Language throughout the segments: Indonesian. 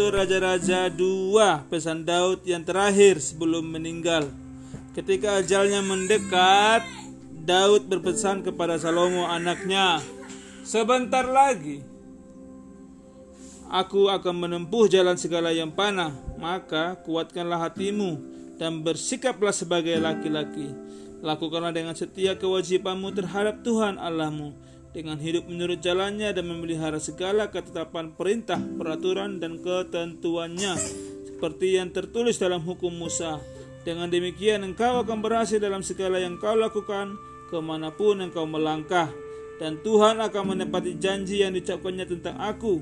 1 Raja-Raja 2 pesan Daud yang terakhir sebelum meninggal. Ketika ajalnya mendekat, Daud berpesan kepada Salomo anaknya, "Sebentar lagi aku akan menempuh jalan segala yang panah, maka kuatkanlah hatimu dan bersikaplah sebagai laki-laki. Lakukanlah dengan setia kewajibanmu terhadap Tuhan Allahmu." Dengan hidup menurut jalannya dan memelihara segala ketetapan perintah, peraturan, dan ketentuannya seperti yang tertulis dalam hukum Musa. Dengan demikian engkau akan berhasil dalam segala yang kau lakukan ke mana pun engkau melangkah dan Tuhan akan menepati janji yang diucapkannya tentang aku.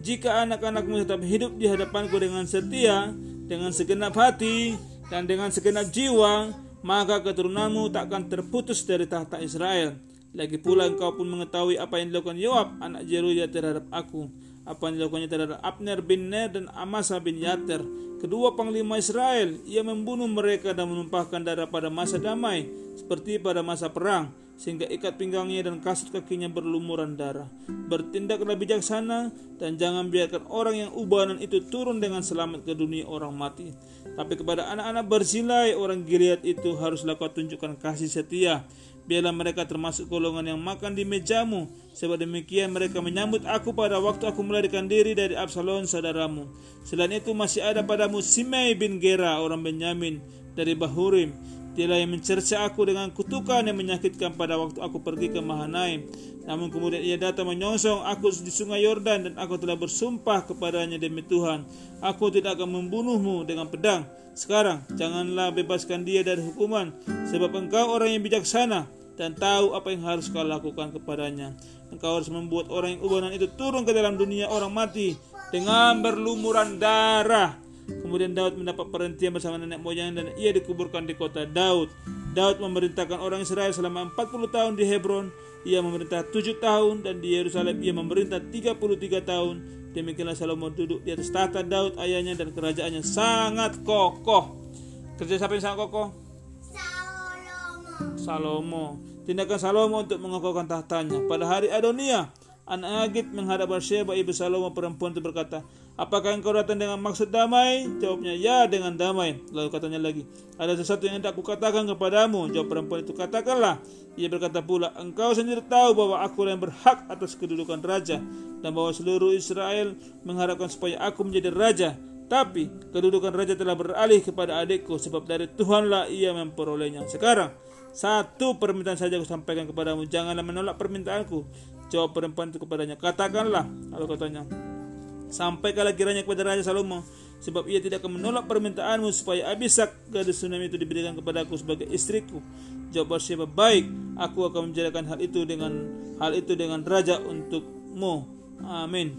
Jika anak-anakmu tetap hidup di hadapanku dengan setia, dengan segenap hati, dan dengan segenap jiwa, maka keturunanmu tak akan terputus dari tahta Israel. Lagi pula engkau pun mengetahui apa yang dilakukan Yoab anak Jeruya terhadap aku. Apa yang dilakukannya terhadap Abner bin Ner dan Amasa bin Yater kedua panglima Israel. Ia membunuh mereka dan menumpahkan darah pada masa damai seperti pada masa perang sehingga ikat pinggangnya dan kasut kakinya berlumuran darah. Bertindaklah bijaksana dan jangan biarkan orang yang ubanan itu turun dengan selamat ke dunia orang mati. Tapi kepada anak-anak berzilai orang Gilead itu haruslah kau tunjukkan kasih setia. Biarlah mereka termasuk golongan yang makan di mejamu. Sebab demikian mereka menyambut aku pada waktu aku melarikan diri dari Absalom saudaramu. Selain itu masih ada padamu Simei bin Gera orang Benyamin dari Bahurim Dialah yang mencerca aku dengan kutukan yang menyakitkan pada waktu aku pergi ke Mahanaim. Namun kemudian ia datang menyongsong aku di sungai Yordan dan aku telah bersumpah kepadanya demi Tuhan. Aku tidak akan membunuhmu dengan pedang. Sekarang janganlah bebaskan dia dari hukuman sebab engkau orang yang bijaksana dan tahu apa yang harus kau lakukan kepadanya. Engkau harus membuat orang yang ubanan itu turun ke dalam dunia orang mati dengan berlumuran darah. Kemudian Daud mendapat perhentian bersama nenek moyang dan ia dikuburkan di kota Daud. Daud memerintahkan orang Israel selama 40 tahun di Hebron. Ia memerintah 7 tahun dan di Yerusalem ia memerintah 33 tahun. Demikianlah Salomo duduk di atas tahta Daud ayahnya dan kerajaannya sangat kokoh. Kerja siapa yang sangat kokoh? Salomo. Salomo. Tindakan Salomo untuk mengokohkan tahtanya. Pada hari Adonia, anak Agit menghadap Bathsheba ibu Salomo perempuan itu berkata, Apakah engkau datang dengan maksud damai? Jawabnya, ya dengan damai. Lalu katanya lagi, ada sesuatu yang hendak kukatakan kepadamu. Jawab perempuan itu, katakanlah. Ia berkata pula, engkau sendiri tahu bahwa aku yang berhak atas kedudukan raja. Dan bahwa seluruh Israel mengharapkan supaya aku menjadi raja. Tapi kedudukan raja telah beralih kepada adikku sebab dari Tuhanlah ia memperolehnya. Sekarang satu permintaan saja aku sampaikan kepadamu, janganlah menolak permintaanku. Jawab perempuan itu kepadanya, katakanlah. Lalu katanya, sampaikanlah kiranya kepada Raja Salomo, sebab ia tidak akan menolak permintaanmu supaya Abisak gadis tsunami itu diberikan kepadaku sebagai istriku. Jawab Bathsheba, baik, aku akan menjadikan hal itu dengan hal itu dengan raja untukmu. Amin.